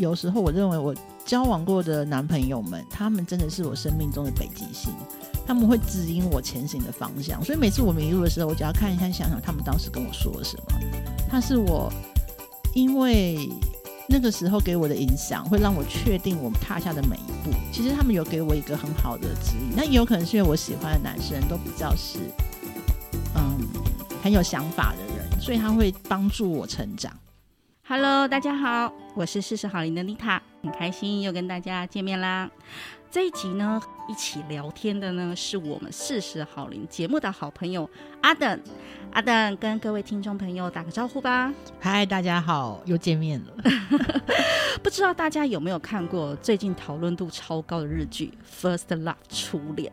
有时候我认为我交往过的男朋友们，他们真的是我生命中的北极星，他们会指引我前行的方向。所以每次我迷路的时候，我只要看一看，想想他们当时跟我说了什么。他是我因为那个时候给我的影响，会让我确定我们踏下的每一步。其实他们有给我一个很好的指引。那也有可能是因为我喜欢的男生都比较是嗯很有想法的人，所以他会帮助我成长。Hello，大家好，我是四十好龄的妮塔，很开心又跟大家见面啦。这一集呢，一起聊天的呢是我们四十好龄节目的好朋友阿等。阿等跟各位听众朋友打个招呼吧。嗨，大家好，又见面了。不知道大家有没有看过最近讨论度超高的日剧《First Love》初恋？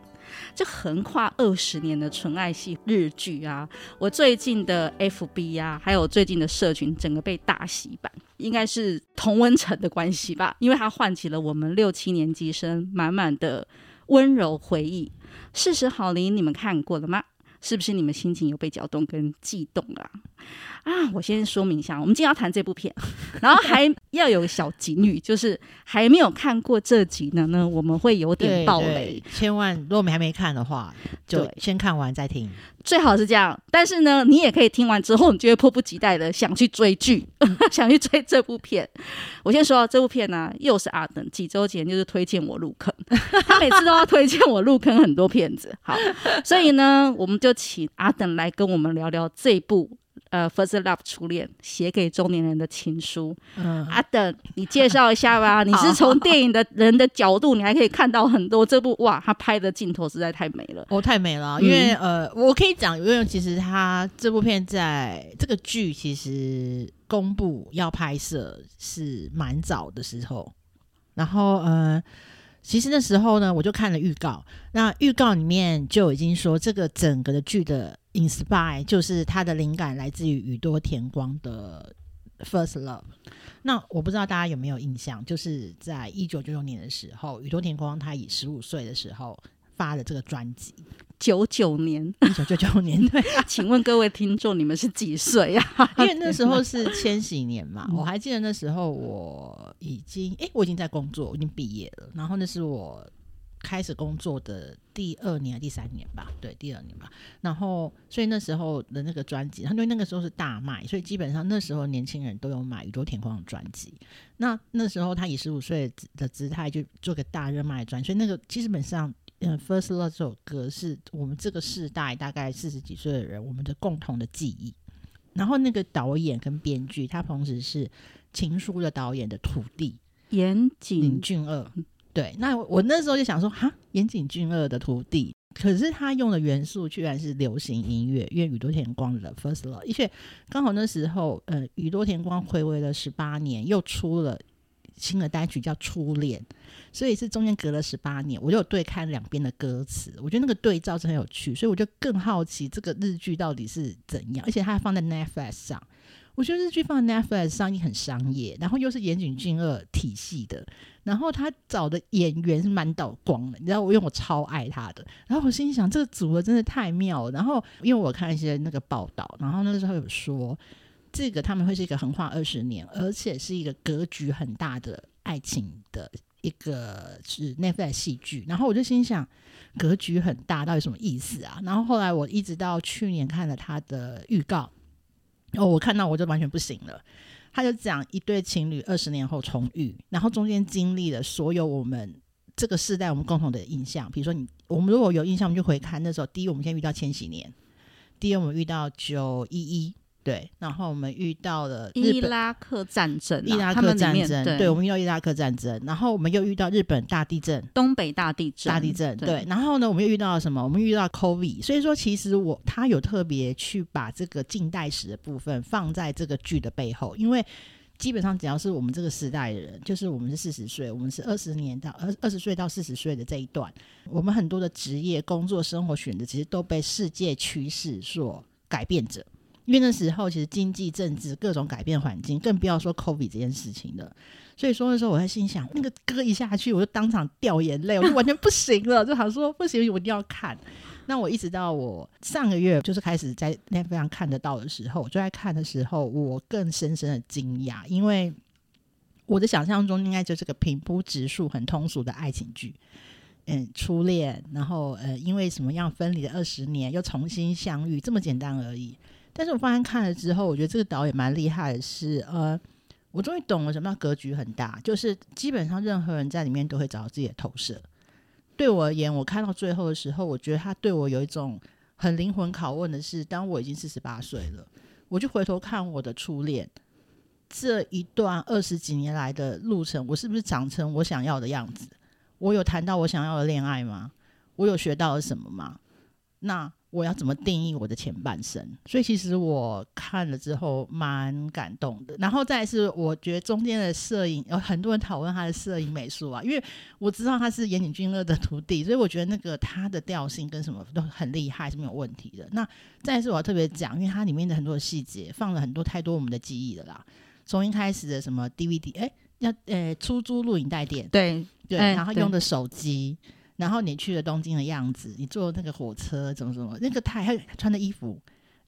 这横跨二十年的纯爱系日剧啊，我最近的 FB 啊，还有最近的社群，整个被大洗版，应该是同温层的关系吧，因为它唤起了我们六七年级生满满的温柔回忆。四十好邻，你们看过了吗？是不是你们心情有被搅动跟悸动啊？啊，我先说明一下，我们今天要谈这部片，然后还要有个小警语，就是还没有看过这集的呢，我们会有点暴雷，千万如果你还没看的话，就先看完再听，最好是这样。但是呢，你也可以听完之后，你就会迫不及待的想去追剧，想去追这部片。我先说这部片呢，又是阿等几周前就是推荐我入坑，他每次都要推荐我入坑很多片子。好，所以呢，我们就请阿等来跟我们聊聊这部。呃，First Love 初恋写给中年人的情书。嗯，阿等，你介绍一下吧。你是从电影的人的角度，你还可以看到很多这部哇，他拍的镜头实在太美了。哦，太美了。因为、嗯、呃，我可以讲，因为其实他这部片在这个剧其实公布要拍摄是蛮早的时候，然后呃。其实那时候呢，我就看了预告。那预告里面就已经说，这个整个的剧的 inspire 就是它的灵感来自于宇多田光的 First Love。那我不知道大家有没有印象，就是在一九九九年的时候，宇多田光他以十五岁的时候发的这个专辑。九九年，一九九九年，对。请问各位听众，你们是几岁呀？因为那时候是千禧年嘛，我还记得那时候我已经，哎、欸，我已经在工作，我已经毕业了。然后那是我开始工作的第二年、第三年吧，对，第二年吧。然后，所以那时候的那个专辑，因为那个时候是大卖，所以基本上那时候年轻人都有买宇宙天空的专辑。那那时候他以十五岁的姿态就做个大热卖专，所以那个基本上。嗯，《First Love》这首歌是我们这个世代大概四十几岁的人，我们的共同的记忆。然后那个导演跟编剧，他同时是《情书》的导演的徒弟岩井俊二。对，那我那时候就想说，哈，岩井俊二的徒弟，可是他用的元素居然是流行音乐，因为宇多田光的《First Love》，而且刚好那时候，呃，宇多田光睽违了十八年，又出了新的单曲叫《初恋》。所以是中间隔了十八年，我就有对看两边的歌词，我觉得那个对照是很有趣，所以我就更好奇这个日剧到底是怎样，而且它放在 Netflix 上，我觉得日剧放在 Netflix 上也很商业，然后又是岩井俊二体系的，然后他找的演员是满岛光的，你知道我因为我超爱他的，然后我心想这个组合真的太妙了，然后因为我看一些那个报道，然后那个时候有说这个他们会是一个横跨二十年，而且是一个格局很大的爱情的。一个是 Netflix 戏剧，然后我就心想，格局很大，到底什么意思啊？然后后来我一直到去年看了他的预告，哦，我看到我就完全不行了。他就讲一对情侣二十年后重遇，然后中间经历了所有我们这个世代我们共同的印象，比如说你我们如果有印象，我们就回看那时候，第一我们先遇到千禧年，第二我们遇到九一一。对，然后我们遇到了伊拉克战争，伊拉克战争，对，对，我们遇到伊拉克战争，然后我们又遇到日本大地震，东北大地震，大地震，对，对，然后呢，我们又遇到了什么？我们遇到 COVID，所以说其实我他有特别去把这个近代史的部分放在这个剧的背后，因为基本上只要是我们这个时代的人，就是我们是四十岁，我们是二十年到二二十岁到四十岁的这一段，我们很多的职业、工作、生活选择，其实都被世界趋势所改变着。因为那时候其实经济、政治各种改变环境，更不要说 COVID 这件事情了。所以说那时候我在心想，那个歌一下去，我就当场掉眼泪，我就完全不行了，就好说不行，我一定要看。那我一直到我上个月就是开始在 Netflix 上看得到的时候，就在看的时候，我更深深的惊讶，因为我的想象中应该就是个平铺直述、很通俗的爱情剧。嗯，初恋，然后呃，因为什么样分离了二十年，又重新相遇，这么简单而已。但是我发现看了之后，我觉得这个导演蛮厉害的是，呃，我终于懂了什么叫格局很大，就是基本上任何人在里面都会找到自己的投射。对我而言，我看到最后的时候，我觉得他对我有一种很灵魂拷问的是，当我已经四十八岁了，我就回头看我的初恋，这一段二十几年来的路程，我是不是长成我想要的样子？我有谈到我想要的恋爱吗？我有学到了什么吗？那我要怎么定义我的前半生？所以其实我看了之后蛮感动的。然后再是，我觉得中间的摄影有很多人讨论他的摄影美术啊，因为我知道他是岩井俊二的徒弟，所以我觉得那个他的调性跟什么都很厉害，是没有问题的。那再来是我要特别讲，因为它里面的很多细节放了很多太多我们的记忆了啦。从一开始的什么 DVD，哎、欸，要呃出租录影带店，对。对，然后用的手机，然后你去了东京的样子，你坐那个火车怎么怎么，那个他还穿的衣服，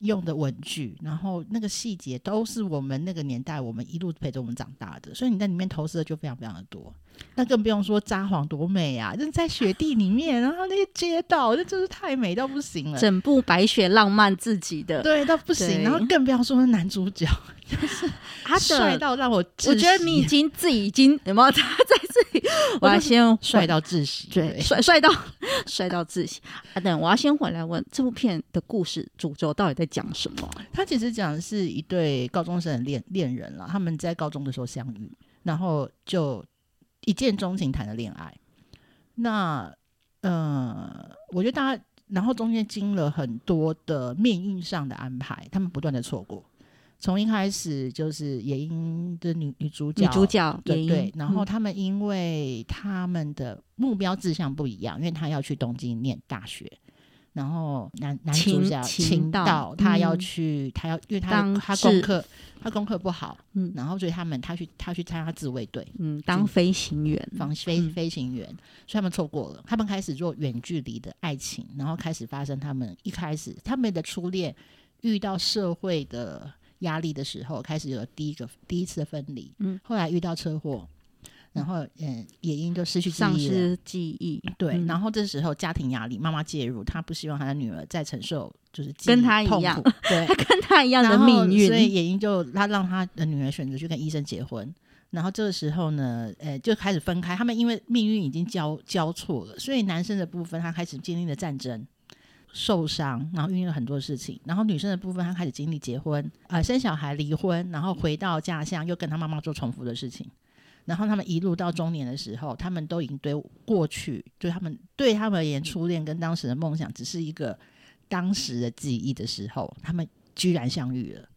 用的文具，然后那个细节都是我们那个年代，我们一路陪着我们长大的，所以你在里面投射就非常非常的多。那更不用说札幌多美啊，就是在雪地里面，然后那些街道，那真是太美到不行了。整部白雪浪漫自己的，对，到不行。然后更不要说男主角，就是他帅到让我，我觉得你已经自己已经有没有他在这里？我要先 帅到窒息，对，帅帅到 帅到窒息。啊，等我要先回来问这部片的故事主轴到底在讲什么？他其实讲的是一对高中生的恋恋人了，他们在高中的时候相遇，然后就。一见钟情谈的恋爱，那呃，我觉得大家，然后中间经了很多的命运上的安排，他们不断的错过。从一开始就是野樱的女女主角，女主角对对，然后他们因为他们的目标志向不一样，因为他要去东京念大学。然后男男主角秦道，他要去，嗯、他要，因为他他功课他功课不好，嗯，然后所以他们他去他去参加自卫队，嗯，当飞行员，当飞飞行员，所以他们错过了，他们开始做远距离的爱情，然后开始发生他们一开始他们的初恋遇到社会的压力的时候，开始有了第一个第一次的分离，嗯，后来遇到车祸。然后，嗯，也因就失去丧失记忆。对，嗯、然后这时候家庭压力，妈妈介入，她不希望她的女儿再承受，就是跟她一样，对，她跟她一样的命运。所以也因就她让她的女儿选择去跟医生结婚。然后这个时候呢，呃，就开始分开。他们因为命运已经交交错了，所以男生的部分他开始经历了战争、受伤，然后遇到很多事情。然后女生的部分，她开始经历结婚、呃，生小孩、离婚，然后回到家乡，又跟她妈妈做重复的事情。然后他们一路到中年的时候，他们都已经对过去，对他们对他们而言，初恋跟当时的梦想只是一个当时的记忆的时候，他们居然相遇了。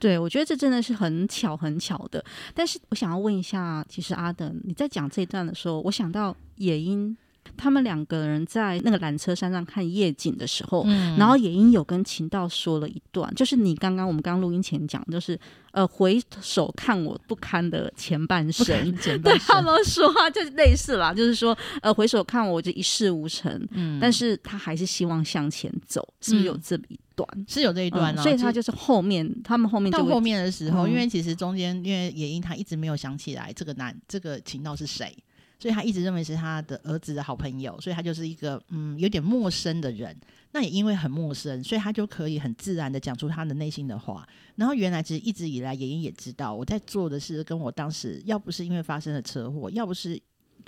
对，我觉得这真的是很巧很巧的。但是我想要问一下，其实阿等你在讲这一段的时候，我想到野樱。他们两个人在那个缆车山上看夜景的时候，嗯、然后野英有跟秦道说了一段，就是你刚刚我们刚刚录音前讲，就是呃回首看我不堪的前半生，对他们说话就是类似啦，就是说呃回首看我就一事无成，嗯，但是他还是希望向前走，是不是有这一段？嗯、是有这一段、啊嗯，所以他就是后面他们后面就到后面的时候，嗯、因为其实中间因为野英他一直没有想起来这个男这个秦道是谁。所以他一直认为是他的儿子的好朋友，所以他就是一个嗯有点陌生的人。那也因为很陌生，所以他就可以很自然的讲出他的内心的话。然后原来其实一直以来，野樱也知道我在做的是跟我当时要不是因为发生了车祸，要不是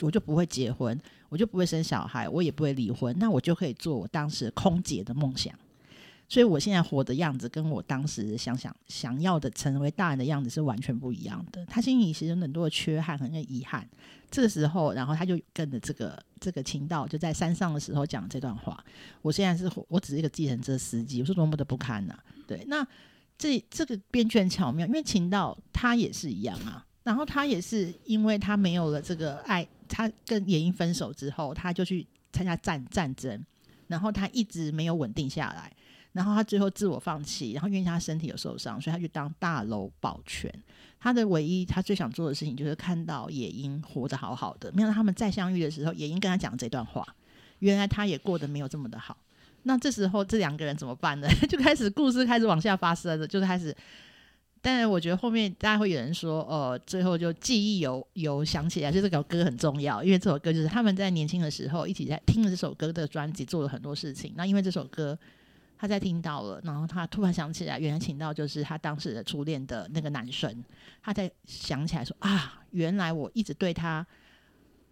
我就不会结婚，我就不会生小孩，我也不会离婚，那我就可以做我当时空姐的梦想。所以我现在活的样子，跟我当时想想想要的成为大人的样子是完全不一样的。他心里其实有很多的缺憾，很多遗憾。这个时候，然后他就跟着这个这个情道，就在山上的时候讲这段话。我现在是我只是一个计程车司机，我是多么的不堪呐、啊！对，那这这个编剧很巧妙，因为情道他也是一样啊。然后他也是因为他没有了这个爱，他跟野英分手之后，他就去参加战战争，然后他一直没有稳定下来。然后他最后自我放弃，然后因为他身体有受伤，所以他去当大楼保全。他的唯一他最想做的事情就是看到野樱活得好好的。没想到他们再相遇的时候，野樱跟他讲这段话，原来他也过得没有这么的好。那这时候这两个人怎么办呢？就开始故事开始往下发生了，就开始但是我觉得后面大家会有人说，呃，最后就记忆有有想起来，就这首歌很重要，因为这首歌就是他们在年轻的时候一起在听了这首歌的专辑，做了很多事情。那因为这首歌，他在听到了，然后他突然想起来，原来请到就是他当时的初恋的那个男生，他在想起来说啊，原来我一直对他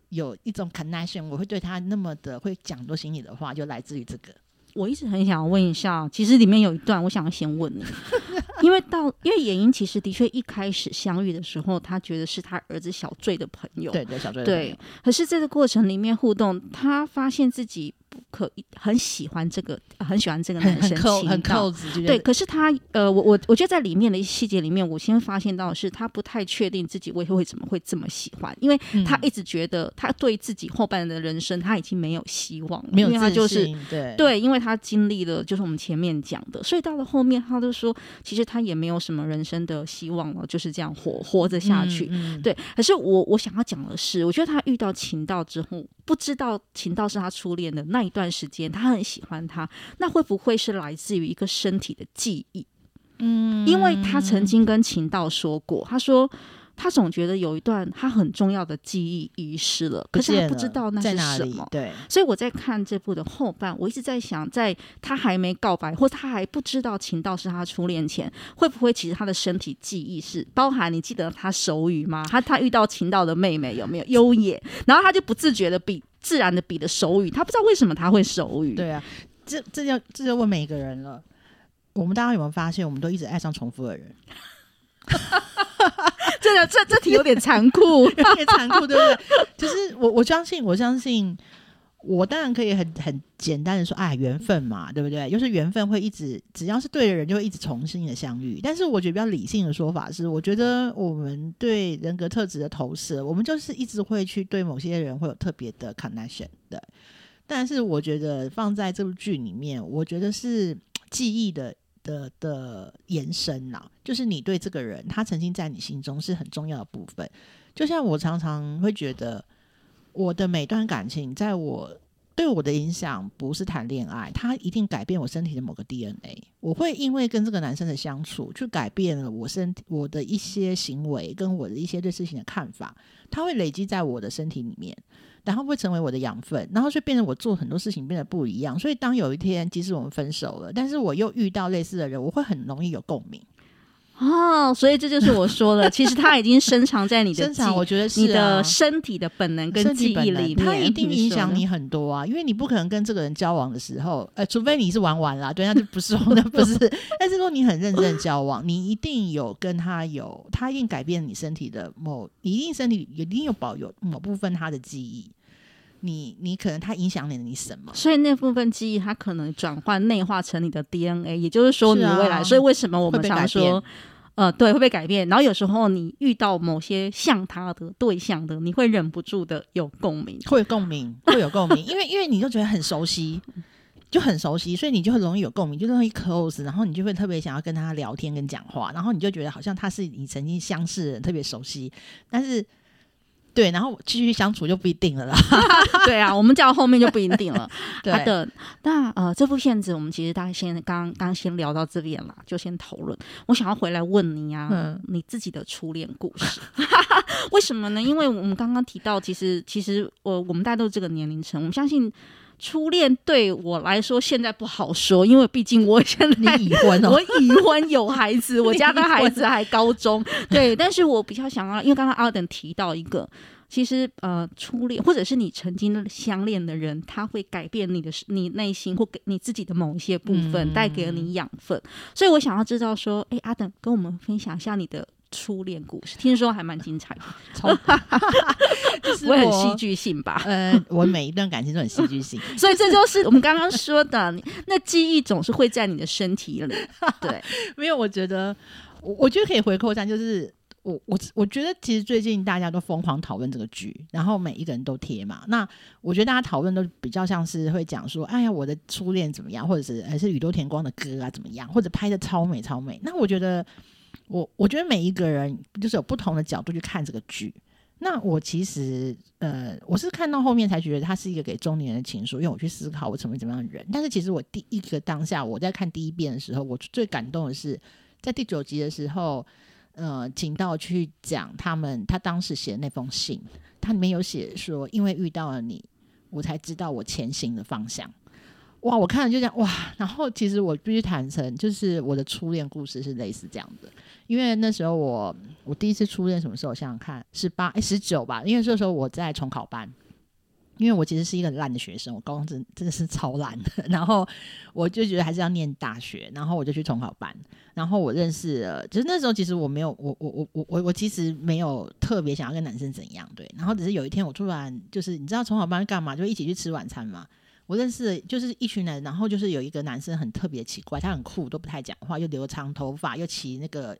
有一种 connection，我会对他那么的会讲多心里的话，就来自于这个。我一直很想要问一下，其实里面有一段，我想要先问你，因为到因为野英其实的确一开始相遇的时候，他觉得是他儿子小醉的朋友，对对小醉，对，可是这个过程里面互动，他发现自己。不可以很喜欢这个，很喜欢这个男生，很扣子，对。可是他，呃，我我我觉得在里面的一细节里面，我先发现到的是他不太确定自己为为什么会这么喜欢，因为他一直觉得他对自己后半的人生他已经没有希望了，没有因为他就是对。对，因为他经历了就是我们前面讲的，所以到了后面他就说，其实他也没有什么人生的希望了，就是这样活活着下去。嗯。嗯、对，可是我我想要讲的是，我觉得他遇到秦道之后，不知道秦道是他初恋的那一段时间，他很喜欢他，那会不会是来自于一个身体的记忆？嗯，因为他曾经跟秦道说过，他说他总觉得有一段他很重要的记忆遗失了，可是他不知道那是什么。对，所以我在看这部的后半，我一直在想，在他还没告白或他还不知道秦道是他初恋前，会不会其实他的身体记忆是包含？你记得他手语吗？他他遇到秦道的妹妹有没有优野？然后他就不自觉的比。自然的比的手语，他不知道为什么他会手语。对啊，这这要这就问每一个人了。我们大家有没有发现，我们都一直爱上重复的人？这个这这题有点残酷，有点残酷，对不对？就是我我相信，我相信。我当然可以很很简单的说，哎，缘分嘛，对不对？就是缘分会一直，只要是对的人，就会一直重新的相遇。但是我觉得比较理性的说法是，我觉得我们对人格特质的投射，我们就是一直会去对某些人会有特别的 connection 的。但是我觉得放在这部剧里面，我觉得是记忆的的的延伸呐，就是你对这个人，他曾经在你心中是很重要的部分。就像我常常会觉得。我的每段感情，在我对我的影响不是谈恋爱，它一定改变我身体的某个 DNA。我会因为跟这个男生的相处，去改变了我身体我的一些行为，跟我的一些对事情的看法。它会累积在我的身体里面，然后会成为我的养分，然后就变成我做很多事情变得不一样。所以当有一天，即使我们分手了，但是我又遇到类似的人，我会很容易有共鸣。哦，所以这就是我说的，其实它已经深藏在你的深藏，我觉得是、啊、你的身体的本能跟记忆里面，它一定影响你很多啊。因为你不可能跟这个人交往的时候，呃，除非你是玩玩啦，对，那就不是，那不是。但是如果你很认真交往，你一定有跟他有，他一定改变你身体的某，你一定身体一定有保有某部分他的记忆。你你可能它影响了你什么？所以那部分记忆，它可能转换内化成你的 DNA，也就是说你未来。啊、所以为什么我们常说，呃，对，会被改变。然后有时候你遇到某些像他的对象的，你会忍不住的有共鸣，会有共鸣，会有共鸣，因为因为你就觉得很熟悉，就很熟悉，所以你就很容易有共鸣，就容易 close，然后你就会特别想要跟他聊天跟讲话，然后你就觉得好像他是你曾经相识的人，特别熟悉，但是。对，然后继续相处就不一定了啦。对啊，我们讲后面就不一定了。对好的，那呃，这部片子我们其实大概先刚刚先聊到这边啦，就先讨论。我想要回来问你啊，嗯、你自己的初恋故事，为什么呢？因为我们刚刚提到，其实其实我我们大家都是这个年龄层，我们相信初恋对我来说现在不好说，因为毕竟我现在已婚哦，我已婚有孩子，我家的孩子还高中。对，但是我比较想要，因为刚刚阿等提到一个。其实，呃，初恋或者是你曾经相恋的人，他会改变你的你内心或给你自己的某一些部分，带、嗯、给了你养分。所以我想要知道说，哎，阿等跟我们分享一下你的初恋故事，听说还蛮精彩的，超 不会很戏剧性吧？呃，我每一段感情都很戏剧性，所以这就是我们刚刚说的，那记忆总是会在你的身体里。对，没有，我觉得，我我觉得可以回扣一下，就是。我我我觉得其实最近大家都疯狂讨论这个剧，然后每一个人都贴嘛。那我觉得大家讨论都比较像是会讲说，哎呀，我的初恋怎么样，或者是还是宇多田光的歌啊怎么样，或者拍的超美超美。那我觉得我我觉得每一个人就是有不同的角度去看这个剧。那我其实呃，我是看到后面才觉得它是一个给中年人的情书，因为我去思考我成为怎么样的人。但是其实我第一个当下我在看第一遍的时候，我最感动的是。在第九集的时候，呃，请到去讲他们他当时写的那封信，他里面有写说，因为遇到了你，我才知道我前行的方向。哇，我看了就这样哇，然后其实我必须坦诚，就是我的初恋故事是类似这样的，因为那时候我我第一次初恋什么时候？想想看，十八哎十九吧，因为那时候我在重考班。因为我其实是一个很烂的学生，我高中真真的是超烂的，然后我就觉得还是要念大学，然后我就去重考班，然后我认识了，就是那时候其实我没有，我我我我我我其实没有特别想要跟男生怎样，对，然后只是有一天我突然就是你知道重考班干嘛，就一起去吃晚餐嘛，我认识就是一群人，然后就是有一个男生很特别奇怪，他很酷，都不太讲话，又留长头发，又骑那个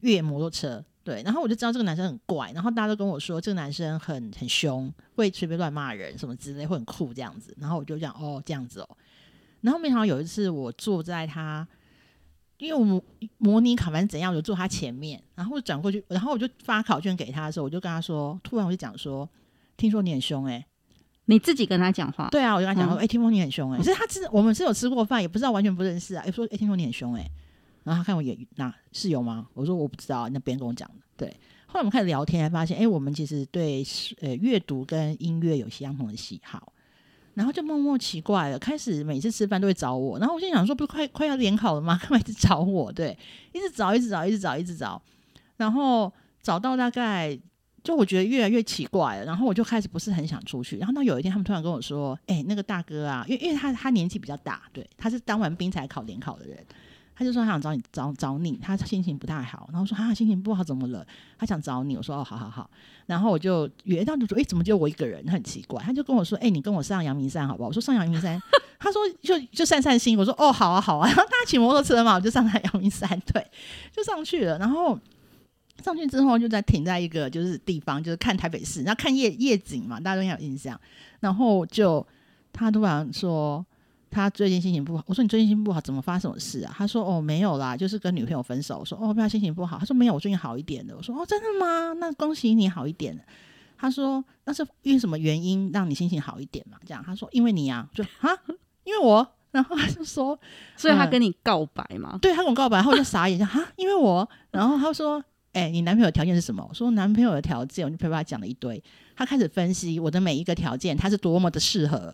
越野摩托车。对，然后我就知道这个男生很怪，然后大家都跟我说这个男生很很凶，会随便乱骂人什么之类，会很酷这样子。然后我就讲哦这样子哦。然后没想到有一次我坐在他，因为我模模拟考完怎样，我就坐他前面，然后我转过去，然后我就发考卷给他的时候，我就跟他说，突然我就讲说，听说你很凶诶、你自己跟他讲话？对啊，我就跟他讲说，哎、嗯，听说你很凶诶、欸。可是他知我们是有吃过饭，也不知道完全不认识啊。哎，说哎，听说你很凶诶、欸。然后他看我眼那是有吗？我说我不知道，那别人跟我讲的。对，后来我们开始聊天，才发现，哎，我们其实对呃阅读跟音乐有相同的喜好。然后就默默奇怪了，开始每次吃饭都会找我。然后我心想说，不是快快要联考了吗？干嘛一直找我？对，一直找，一直找，一直找，一直找。然后找到大概，就我觉得越来越奇怪了。然后我就开始不是很想出去。然后到有一天，他们突然跟我说，哎，那个大哥啊，因为因为他他年纪比较大，对，他是当完兵才考联考的人。他就说他想找你找找你，他心情不太好，然后说他、啊、心情不好怎么了？他想找你，我说哦好好好，然后我就约到就说哎怎么就我一个人？很奇怪，他就跟我说哎你跟我上阳明山好不好？我说上阳明山，他说就就散散心，我说哦好啊好啊，然后大家骑摩托车嘛，我就上来阳明山，对，就上去了，然后上去之后就在停在一个就是地方，就是看台北市，然后看夜夜景嘛，大家都有印象，然后就他突然说。他最近心情不好，我说你最近心情不好，怎么发生什么事啊？他说哦没有啦，就是跟女朋友分手。我说哦，不要心情不好。他说没有，我最近好一点的。我说哦真的吗？那恭喜你好一点。他说那是因为什么原因让你心情好一点嘛？这样他说因为你啊，就啊因为我，然后他就说，所以他跟你告白嘛？嗯、对他跟我告白，然后我就傻眼，就哈因为我，然后他说哎、欸、你男朋友条件是什么？我说男朋友的条件，我就陪他讲了一堆。他开始分析我的每一个条件，他是多么的适合，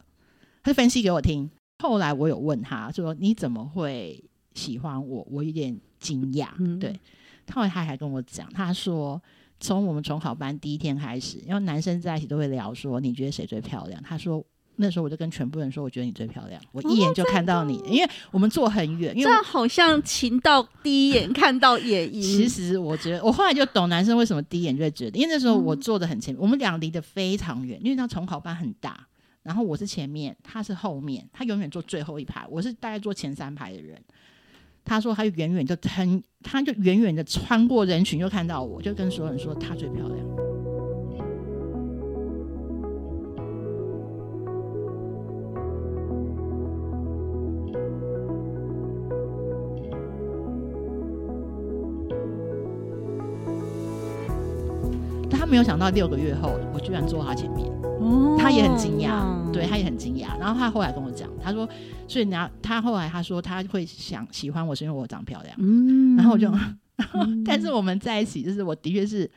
他就分析给我听。后来我有问他，说你怎么会喜欢我？我有点惊讶。嗯、对，后来他还跟我讲，他说从我们从好班第一天开始，因为男生在一起都会聊说你觉得谁最漂亮？他说那时候我就跟全部人说，我觉得你最漂亮。我一眼就看到你，哦、因为我们坐很远，因为这好像情到第一眼看到野 樱。其实我觉得我后来就懂男生为什么第一眼就会觉得，因为那时候我坐的很前面，嗯、我们俩离得非常远，因为那重考班很大。然后我是前面，他是后面，他永远坐最后一排，我是大概坐前三排的人。他说他远远就很，他就远远的穿过人群就看到我，就跟所有人说他最漂亮。没有想到六个月后，我居然坐他前面。他也很惊讶，对，他也很惊讶。然后他后来跟我讲，他说，所以你要他后来他说他会想喜欢我是因为我长漂亮。嗯，然后我就，然后 但是我们在一起，就是我的确是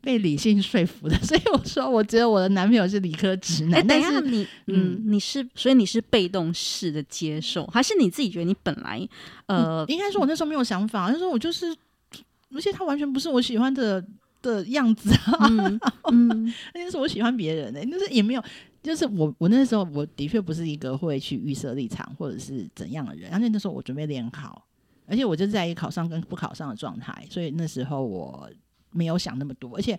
被理性说服的。所以我说，我觉得我的男朋友是理科直男。但是你，嗯，你是，所以你是被动式的接受，还是你自己觉得你本来，呃，应该说我那时候没有想法，那时候我就是，而且他完全不是我喜欢的。的样子，嗯，嗯，那是我喜欢别人的，欸，就是也没有，就是我我那时候我的确不是一个会去预设立场或者是怎样的人，而且那时候我准备联考，而且我就在一个考上跟不考上的状态，所以那时候我没有想那么多，而且。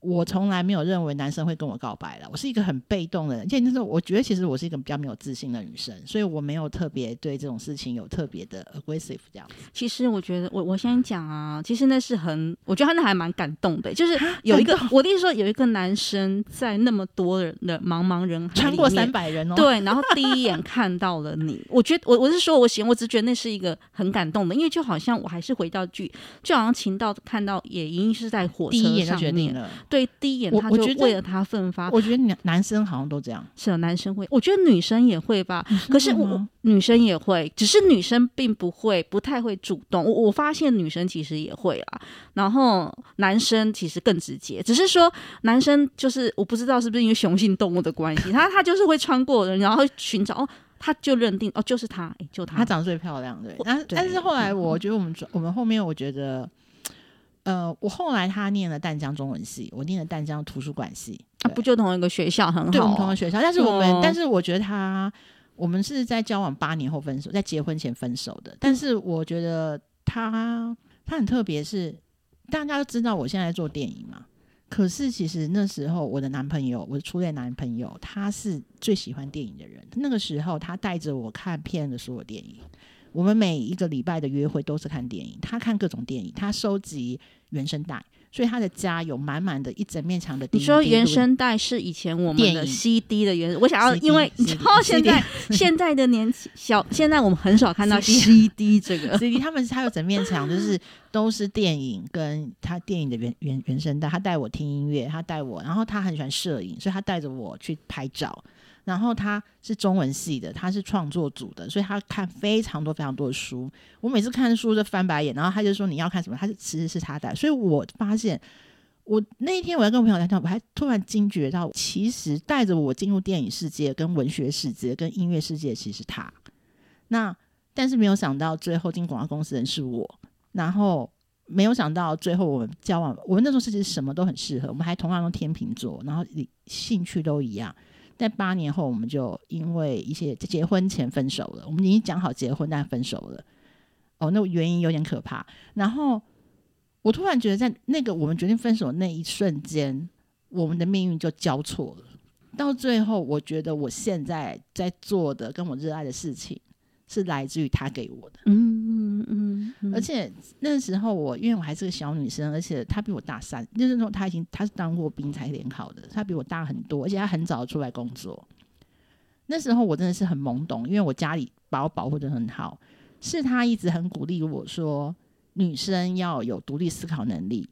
我从来没有认为男生会跟我告白了，我是一个很被动的人。而且那时候，我觉得其实我是一个比较没有自信的女生，所以我没有特别对这种事情有特别的 aggressive 这样子。其实我觉得，我我先讲啊，其实那是很，我觉得他那还蛮感动的，就是有一个，我的意思说有一个男生在那么多人的茫茫人海穿过三百人哦，对，然后第一眼看到了你，我觉得我我是说我行，我只觉得那是一个很感动的，因为就好像我还是回到剧，就好像情到看到野樱是在火车上面，第一眼就决定了。对，第一眼他就为了他奋发。我觉得男男生好像都这样，是男生会，我觉得女生也会吧。可是我女生也会，只是女生并不会，不太会主动。我我发现女生其实也会啦，然后男生其实更直接，只是说男生就是我不知道是不是因为雄性动物的关系，他他就是会穿过人，然后寻找哦。他就认定哦，就是他，哎，就他，他长得最漂亮，对。但但是后来，我觉得我们我们后面，我觉得，呃，我后来他念了淡江中文系，我念了淡江图书馆系，啊，不就同一个学校，很好，对，我们同一个学校。但是我们，哦、但是我觉得他，我们是在交往八年后分手，在结婚前分手的。但是我觉得他，他很特别，是大家都知道我现在在做电影嘛。可是其实那时候，我的男朋友，我的初恋男朋友，他是最喜欢电影的人。那个时候，他带着我看片的所有电影。我们每一个礼拜的约会都是看电影，他看各种电影，他收集原声带。所以他的家有满满的一整面墙的。你说原声带是以前我们的 CD 的原，我想要，因为你知道现在现在的年轻小，现在我们很少看到 CD 这个 CD，他们他有整面墙，就是都是电影跟他电影的原原原声带。他带我听音乐，他带我，然后他很喜欢摄影，所以他带着我去拍照。然后他是中文系的，他是创作组的，所以他看非常多非常多的书。我每次看书就翻白眼，然后他就说你要看什么？他是其实是他带，所以我发现我那一天我在跟朋友聊天，我还突然惊觉到，其实带着我进入电影世界、跟文学世界、跟音乐世界，其实是他。那但是没有想到最后进广告公司的人是我，然后没有想到最后我们交往，我们那时候其实什么都很适合，我们还同样用天秤座，然后兴趣都一样。在八年后，我们就因为一些结婚前分手了。我们已经讲好结婚，但分手了。哦，那原因有点可怕。然后我突然觉得，在那个我们决定分手的那一瞬间，我们的命运就交错了。到最后，我觉得我现在在做的跟我热爱的事情，是来自于他给我的。嗯嗯嗯。而且那时候我，因为我还是个小女生，而且他比我大三，那时候他已经他是当过兵才联考的，他比我大很多，而且他很早出来工作。那时候我真的是很懵懂，因为我家里把我保护得很好，是他一直很鼓励我说，女生要有独立思考能力，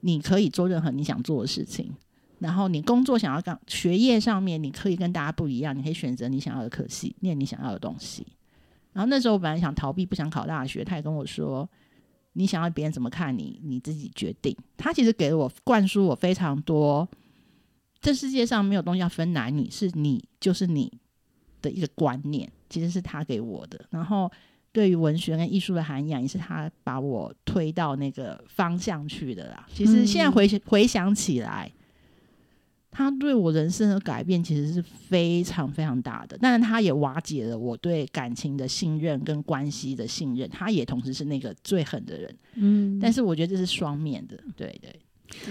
你可以做任何你想做的事情，然后你工作想要干，学业上面你可以跟大家不一样，你可以选择你想要的科系，念你想要的东西。然后那时候我本来想逃避，不想考大学，他也跟我说：“你想要别人怎么看你，你自己决定。”他其实给了我灌输我非常多，这世界上没有东西要分男女，是你就是你的一个观念，其实是他给我的。然后对于文学跟艺术的涵养，也是他把我推到那个方向去的啦。其实现在回、嗯、回想起来。他对我人生的改变其实是非常非常大的，但是他也瓦解了我对感情的信任跟关系的信任。他也同时是那个最狠的人，嗯，但是我觉得这是双面的，对对，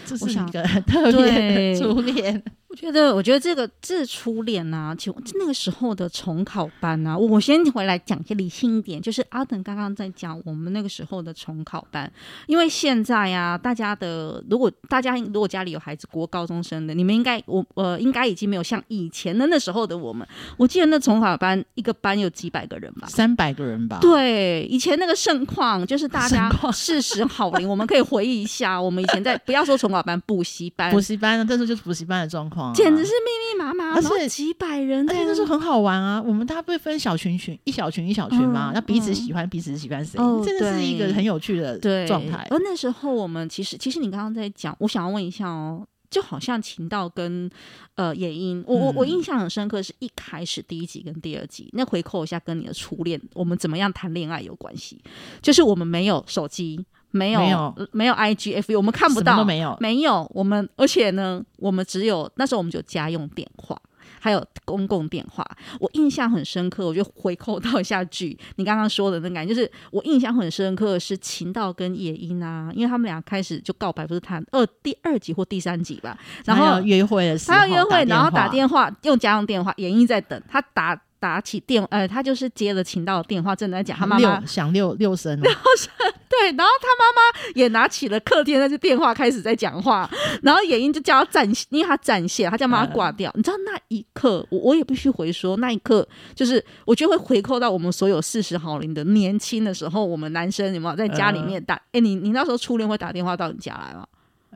这是一个很 特别的初恋。我觉得，我觉得这个这初恋呐、啊，就那个时候的重考班呐、啊，我先回来讲一些理性一点，就是阿等刚刚在讲我们那个时候的重考班，因为现在呀、啊，大家的如果大家如果家里有孩子国高中生的，你们应该我呃应该已经没有像以前的那时候的我们，我记得那重考班一个班有几百个人吧，三百个人吧，对，以前那个盛况就是大家四十好龄，我们可以回忆一下，我们以前在不要说重考班，补习班，补习班呢，这时候就是补习班的状况。简直是密密麻麻，而且几百人，而且那时候很好玩啊！我们大家不会分小群群，一小群一小群嘛，那、嗯、彼此喜欢、嗯、彼此喜欢谁，哦、真的是一个很有趣的状态。而那时候我们其实，其实你刚刚在讲，我想要问一下哦，就好像秦道跟呃也英，我我我印象很深刻，是一开始第一集跟第二集，那回扣一下跟你的初恋，我们怎么样谈恋爱有关系？就是我们没有手机。没有，没有，没有 IGF，我们看不到，都没有，没有。我们而且呢，我们只有那时候我们就有家用电话，还有公共电话。我印象很深刻，我就回扣到一下剧，你刚刚说的那感觉，就是我印象很深刻的是秦道跟野樱啊，因为他们俩开始就告白，不是谈二第二集或第三集吧？然后约会的时候，他要约会，然后打电话用家用电话，野樱在等他打。打起电，呃，他就是接了秦道的电话，正在讲他妈妈响六六声，六声，对，然后他妈妈也拿起了客厅那只电话，开始在讲话，然后也英就叫他暂，因为他暂线，他叫妈妈挂掉。嗯、你知道那一刻，我我也必须回说，那一刻就是我觉得会回扣到我们所有四十好龄的年轻的时候，我们男生有没有在家里面打？哎、嗯欸，你你那时候初恋会打电话到你家来吗？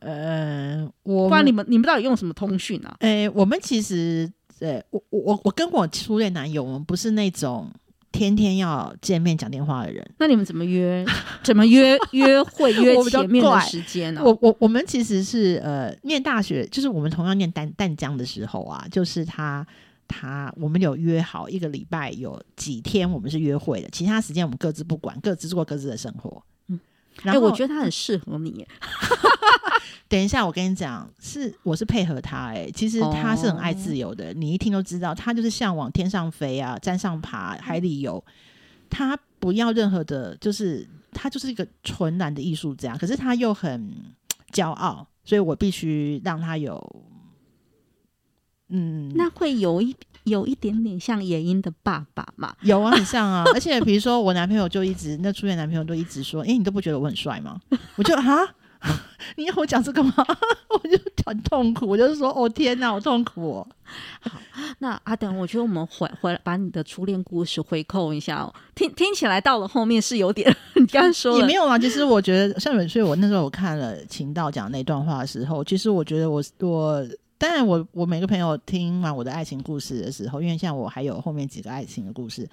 呃，我不然你们你们到底用什么通讯啊？诶，我们其实，呃，我我我跟我初恋男友，我们不是那种天天要见面讲电话的人。那你们怎么约？怎么约约会 约前面的时间呢？我我我们其实是呃，念大学，就是我们同样念淡淡江的时候啊，就是他他我们有约好一个礼拜有几天我们是约会的，其他时间我们各自不管，各自过各自的生活。哎、欸，我觉得他很适合你。等一下，我跟你讲，是我是配合他。哎，其实他是很爱自由的，哦，你一听都知道，他就是向往天上飞啊，山上爬，海里游。他不要任何的，就是他就是一个纯然的艺术家，可是他又很骄傲，所以我必须让他有，嗯，那会有一。有一点点像野英的爸爸嘛？有啊，很像啊。而且比如说，我男朋友就一直那初恋男朋友都一直说：“哎、欸，你都不觉得我很帅吗？”我就啊，你要我讲这个吗？我就很痛苦，我就是说：“哦天哪，好痛苦哦。”好，那阿等，我觉得我们回回来把你的初恋故事回扣一下哦。听听起来到了后面是有点，你刚才说也没有啊。其实我觉得，像所以我那时候我看了秦道讲那段话的时候，其实我觉得我我。当然，我我每个朋友听完我的爱情故事的时候，因为像我还有后面几个爱情的故事，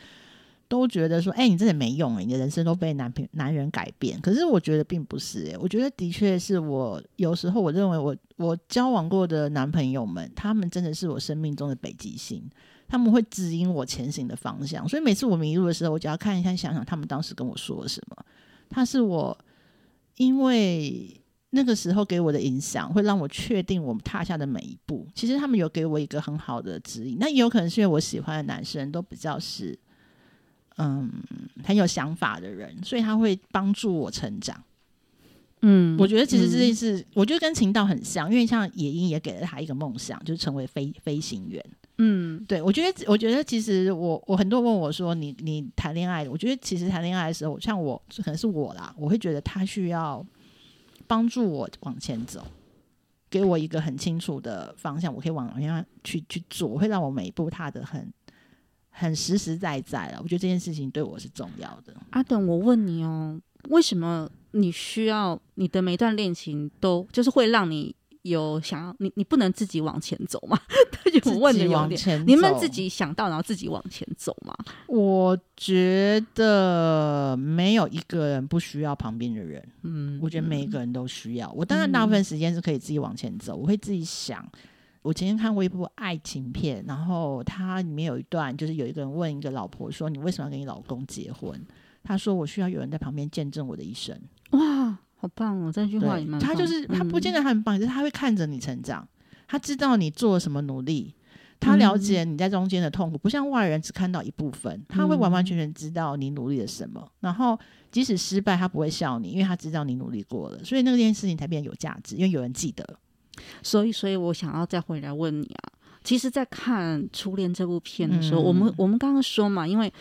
都觉得说：“哎、你真的没用哎，你的人生都被男朋男人改变。”可是我觉得并不是哎，我觉得的确是我有时候我认为我我交往过的男朋友们，他们真的是我生命中的北极星，他们会指引我前行的方向。所以每次我迷路的时候，我只要看一看，想想他们当时跟我说了什么。他是我因为。那个时候给我的影响，会让我确定我们踏下的每一步。其实他们有给我一个很好的指引。那也有可能是因为我喜欢的男生都比较是，嗯，很有想法的人，所以他会帮助我成长。嗯，我觉得其实这件事，嗯、我觉得跟秦道很像，因为像野鹰也给了他一个梦想，就是成为飞飞行员。嗯，对，我觉得，我觉得其实我我很多人问我说，你你谈恋爱，我觉得其实谈恋爱的时候，像我可能是我啦，我会觉得他需要。帮助我往前走，给我一个很清楚的方向，我可以往哪去去做，会让我每一步踏得很很实实在在了。我觉得这件事情对我是重要的。阿等，我问你哦，为什么你需要你的每段恋情都就是会让你？有想要你，你不能自己往前走吗？他就问你往前，你们自己想到然后自己往前走吗？我觉得没有一个人不需要旁边的人。嗯，我觉得每一个人都需要。我当然大部分时间是可以自己往前走，我会自己想。我今天看过一部爱情片，然后它里面有一段，就是有一个人问一个老婆说：“你为什么要跟你老公结婚？”他说：“我需要有人在旁边见证我的一生。”哇！好棒哦，这句话也蛮。他就是他不见得很棒，就、嗯、是他会看着你成长，他知道你做了什么努力，他了解你在中间的痛苦，不像外人只看到一部分，他会完完全全知道你努力了什么。嗯、然后即使失败，他不会笑你，因为他知道你努力过了，所以那件事情才变得有价值，因为有人记得。所以，所以我想要再回来问你啊，其实，在看《初恋》这部片的时候，嗯、我们我们刚刚说嘛，因为。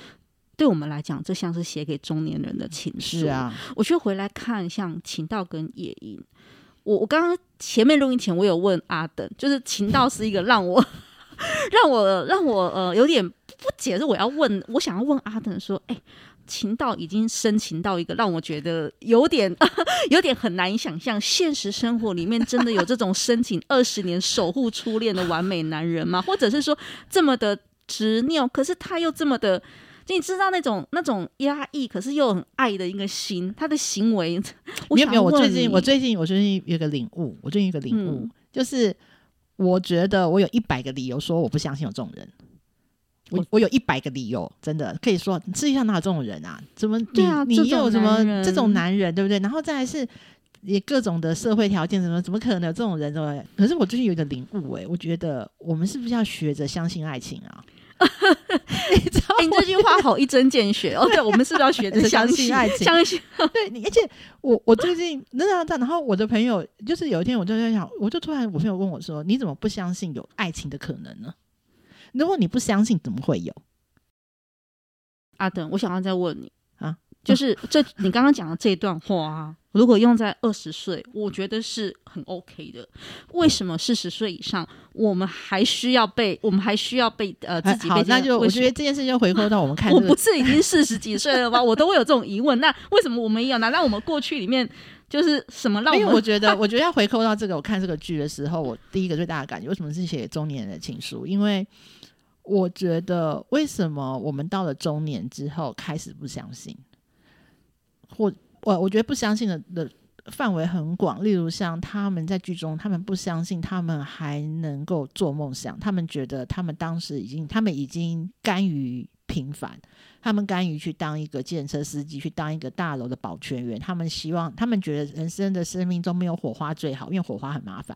对我们来讲，这像是写给中年人的情书。是啊，我就回来看像秦道跟夜莺。我我刚刚前面录音前，我有问阿等，就是秦道是一个让我 让我让我呃有点不解，是我要问，我想要问阿等说，哎，情道已经深情到一个让我觉得有点 有点很难以想象，现实生活里面真的有这种深情二十年守护初恋的完美男人吗？或者是说这么的执拗，可是他又这么的。你知道那种那种压抑，可是又很爱的一个心，他的行为。没有没有，我最近我最近我最近有个领悟，我最近有个领悟，嗯、就是我觉得我有一百个理由说我不相信有这种人。我我有一百个理由，真的可以说世界上哪有这种人啊？怎么你对啊？你有什么这种男人，对不对？然后再来是也各种的社会条件，怎么怎么可能有这种人？对不对？可是我最近有一个领悟，哎，我觉得我们是不是要学着相信爱情啊？你知道、欸，你这句话好一针见血哦！对，我们是不是要学着相信爱情？相信 对你，而且我我最近那样这样，然后我的朋友就是有一天，我就在想，我就突然我朋友问我说：“你怎么不相信有爱情的可能呢？如果你不相信，怎么会有？”阿等，我想要再问你啊，就是这你刚刚讲的这段话啊。如果用在二十岁，我觉得是很 OK 的。为什么四十岁以上，我们还需要被，我们还需要被呃自己被？好，那就我觉得这件事就回扣到我们 看、这个，我不是已经四十几岁了吗？我都会有这种疑问。那为什么我们一样？难道我们过去里面就是什么让我？因为我觉得，我觉得要回扣到这个，我看这个剧的时候，我第一个最大的感觉，为什么是写中年人的情书？因为我觉得，为什么我们到了中年之后开始不相信？或我我觉得不相信的的范围很广，例如像他们在剧中，他们不相信他们还能够做梦想，他们觉得他们当时已经，他们已经甘于。平凡，他们甘于去当一个计程车司机，去当一个大楼的保全员。他们希望，他们觉得人生的生命中没有火花最好，因为火花很麻烦。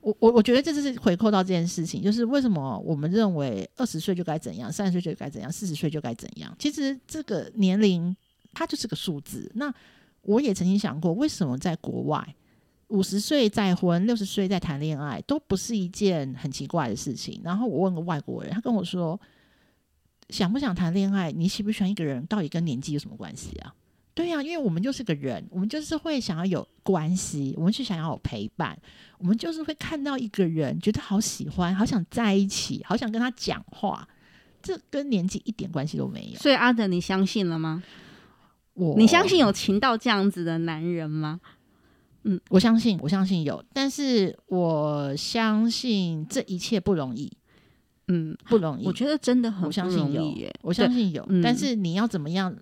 我我我觉得这就是回扣到这件事情，就是为什么我们认为二十岁就该怎样，三十岁就该怎样，四十岁就该怎样。其实这个年龄它就是个数字。那我也曾经想过，为什么在国外五十岁再婚，六十岁再谈恋爱都不是一件很奇怪的事情。然后我问个外国人，他跟我说。想不想谈恋爱？你喜不喜欢一个人？到底跟年纪有什么关系啊？对呀、啊，因为我们就是个人，我们就是会想要有关系，我们是想要有陪伴，我们就是会看到一个人，觉得好喜欢，好想在一起，好想跟他讲话。这跟年纪一点关系都没有。所以阿德，你相信了吗？我你相信有情到这样子的男人吗？嗯，我相信，我相信有，但是我相信这一切不容易。嗯，不容易。我觉得真的很不容易耶。我相信有，我相信有，嗯，但是你要怎么样，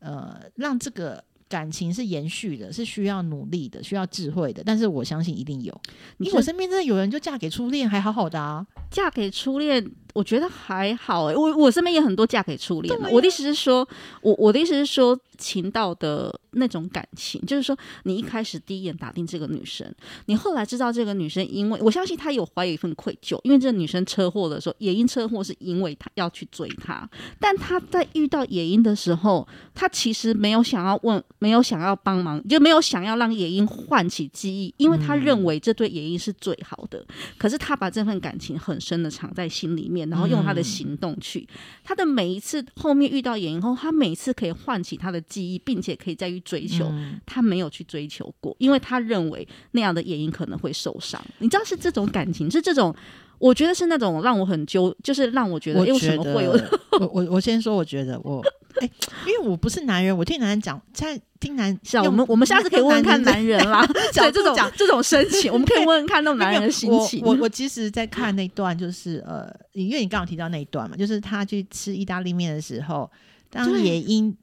呃，让这个感情是延续的，是需要努力的，需要智慧的。但是我相信一定有。因为我身边真的有人就嫁给初恋，还好好的啊。嫁给初恋，我觉得还好哎。我我身边也很多嫁给初恋的。我的意思是说，我我的意思是说。情到的那种感情，就是说，你一开始第一眼打定这个女生，你后来知道这个女生，因为我相信她有怀有一份愧疚，因为这个女生车祸的时候，野因车祸是因为她要去追她，但她在遇到野英的时候，她其实没有想要问，没有想要帮忙，就没有想要让野英唤起记忆，因为她认为这对野英是最好的。嗯、可是她把这份感情很深的藏在心里面，然后用她的行动去，她的每一次后面遇到野英后，她每次可以唤起她的。记忆，并且可以再去追求，嗯、他没有去追求过，因为他认为那样的也英可能会受伤。你知道是这种感情，是这种，我觉得是那种让我很揪，就是让我觉得，为、欸、什么会有？我我我先说，我觉得我 哎、欸，因为我不是男人，我听男人讲，在听男是啊，我们我们下次可以问问看男人啦，对这种讲这种深情，我们可以问问看那种男人的 心情。我我，我其实，在看那段，就是呃，因为你刚刚提到那一段嘛，就是他去吃意大利面的时候，当也英。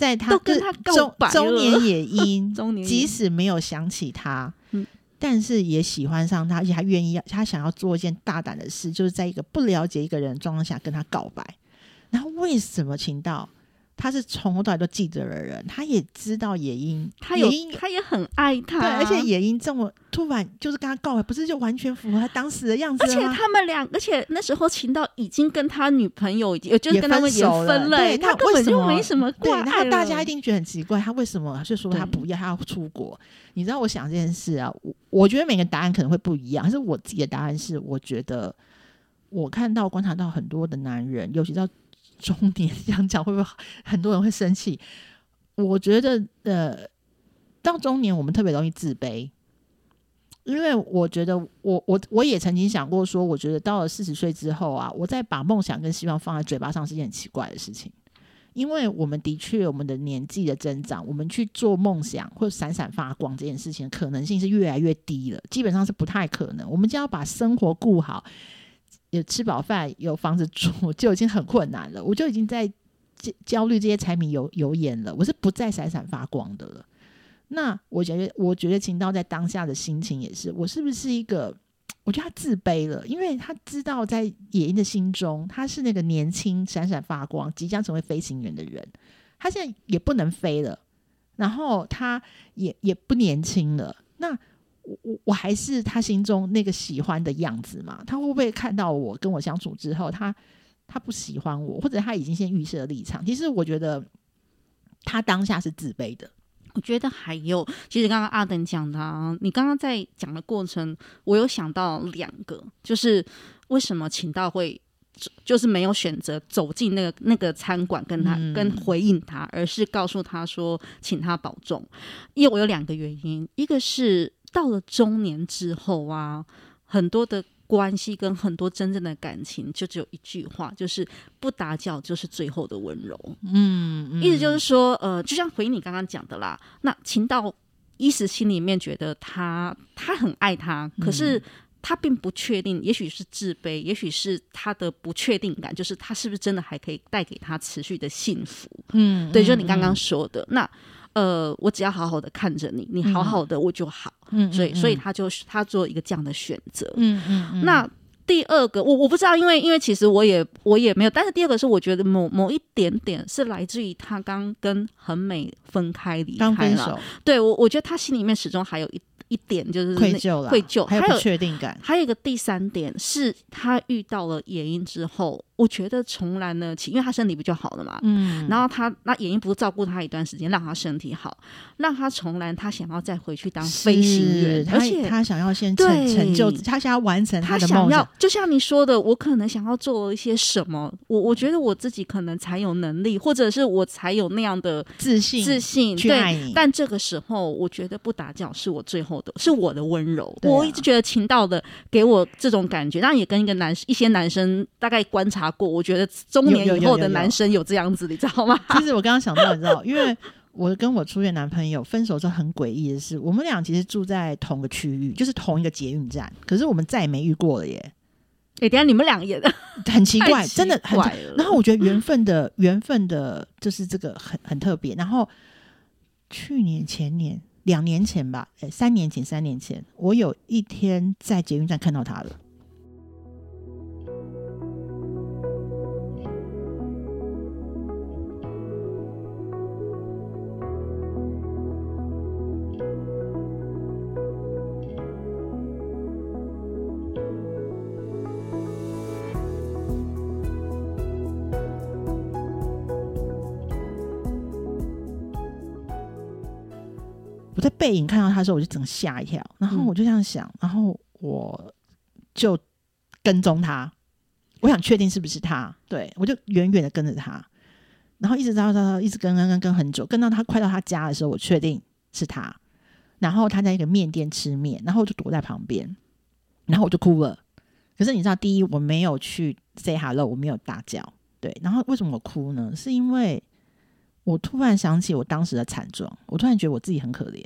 在他跟他中中年也因，即使没有想起他，嗯，但是也喜欢上他，而且他愿意，他想要做一件大胆的事，就是在一个不了解一个人的状况下跟他告白。然后为什么情到？他是从头到尾都记得的人，他也知道野英，他有也他也很爱他，对，而且野英这么突然就是跟他告白，不是就完全符合他当时的样子吗？而且他们俩，而且那时候秦道已经跟他女朋友已经就是跟他们也分了，对，他根本就没什么对，然后大家一定觉得很奇怪，他为什么就说他不要，他要出国？你知道我想这件事啊，我我觉得每个答案可能会不一样，但是我自己的答案是，我觉得我看到观察到很多的男人，尤其到。中年这样讲会不会很多人会生气？我觉得，呃，到中年我们特别容易自卑，因为我觉得我我我也曾经想过说，我觉得到了四十岁之后啊，我再把梦想跟希望放在嘴巴上是件很奇怪的事情，因为我们的确我们的年纪的增长，我们去做梦想或闪闪发光这件事情可能性是越来越低了，基本上是不太可能。我们就要把生活顾好。有吃饱饭，有房子住，就已经很困难了。我就已经在焦虑这些柴米油油盐了。我是不再闪闪发光的了。那我觉得，我觉得秦道在当下的心情也是，我是不是一个？我觉得他自卑了，因为他知道在野鹰的心中，他是那个年轻、闪闪发光、即将成为飞行员的人。他现在也不能飞了，然后他也也不年轻了。那。我我我还是他心中那个喜欢的样子嘛？他会不会看到我跟我相处之后，他他不喜欢我，或者他已经先预设立场？其实我觉得他当下是自卑的。我觉得还有，其实刚刚阿等讲的啊，你刚刚在讲的过程，我有想到两个，就是为什么请到会就是没有选择走进那个那个餐馆跟他、嗯、跟回应他，而是告诉他说请他保重。因为我有两个原因，一个是。到了中年之后啊，很多的关系跟很多真正的感情，就只有一句话，就是不打搅就是最后的温柔。嗯，嗯，意思就是说，呃，就像回应你刚刚讲的啦，那情到一时心里面觉得他他很爱他，可是。嗯他并不确定，也许是自卑，也许是他的不确定感，就是他是不是真的还可以带给他持续的幸福。嗯，对，就你刚刚说的，嗯、那呃，我只要好好的看着你，你好好的我就好。嗯，所以所以他就他做一个这样的选择。嗯嗯，嗯。那第二个，我我不知道，因为因为其实我也我也没有，但是第二个是我觉得某某一点点是来自于他刚跟很美分开离开了。手。对我，我觉得他心里面始终还有一。一点就是愧疚了，愧疚，还有确定感。还有一个第三点是他遇到了野樱之后。我觉得重来呢，起，因为他身体不就好了嘛，嗯，然后他那野樱不是照顾他一段时间，让他身体好，让他重来他想要再回去当飞行员，而且他想要先成成就，他想要完成他的梦想。就像你说的，我可能想要做一些什么，我我觉得我自己可能才有能力，或者是我才有那样的自信，自信去爱你。但这个时候，我觉得不打搅是我最后的，是我的温柔。啊、我一直觉得秦道的给我这种感觉，当然也跟一个男一些男生大概观察。过，我觉得中年以后的男生有这样子，你知道吗？其实我刚刚想到，你知道，因为我跟我初恋男朋友分手之后很诡异的是，我们俩其实住在同个区域，就是同一个捷运站，可是我们再也没遇过了耶。哎、欸，等下你们俩也 很奇怪，真的很。然后我觉得缘分的缘分的，就是这个很很特别。然后去年前年两年前吧，哎，三年前三年前，我有一天在捷运站看到他了。背影看到他的时候，我就整个吓一跳，然后我就这样想，嗯、然后我就跟踪他，我想确定是不是他，对，我就远远的跟着他，然后一直到到一直跟跟跟跟很久，跟到他快到他家的时候，我确定是他，然后他在一个面店吃面，然后我就躲在旁边，然后我就哭了。可是你知道，第一我没有去 say hello，我没有大叫，对，然后为什么我哭呢？是因为。我突然想起我当时的惨状，我突然觉得我自己很可怜，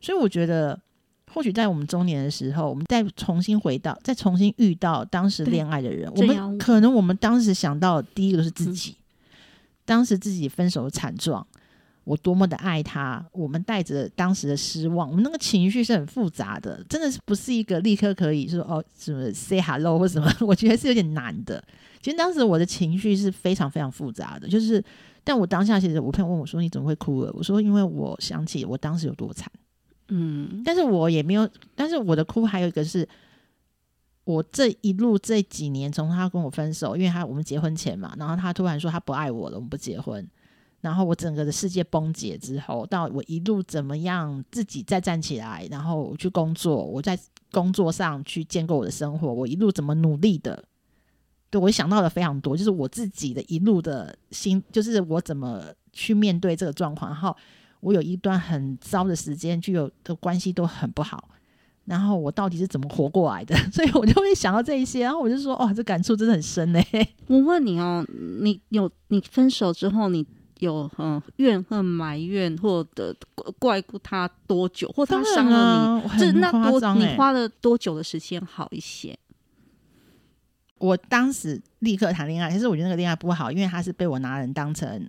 所以我觉得或许在我们中年的时候，我们再重新回到，再重新遇到当时恋爱的人，我们可能我们当时想到的第一个是自己，嗯、当时自己分手的惨状，我多么的爱他，我们带着当时的失望，我们那个情绪是很复杂的，真的是不是一个立刻可以说哦什么 say hello 或什么，我觉得是有点难的。其实当时我的情绪是非常非常复杂的，就是。但我当下其实，我朋友问我说：“你怎么会哭了？”我说：“因为我想起我当时有多惨。”嗯，但是我也没有，但是我的哭还有一个是，我这一路这几年，从他跟我分手，因为他我们结婚前嘛，然后他突然说他不爱我了，我们不结婚，然后我整个的世界崩解之后，到我一路怎么样自己再站起来，然后去工作，我在工作上去建构我的生活，我一路怎么努力的。对，我想到的非常多，就是我自己的一路的心，就是我怎么去面对这个状况。然后我有一段很糟的时间，就有的关系都很不好。然后我到底是怎么活过来的？所以我就会想到这一些。然后我就说，哦，这感触真的很深呢。我问你哦，你有你分手之后，你有嗯怨恨、埋怨或者怪过他多久，或他伤了你？就是那多你花了多久的时间好一些？我当时立刻谈恋爱，其实我觉得那个恋爱不好，因为他是被我拿人当成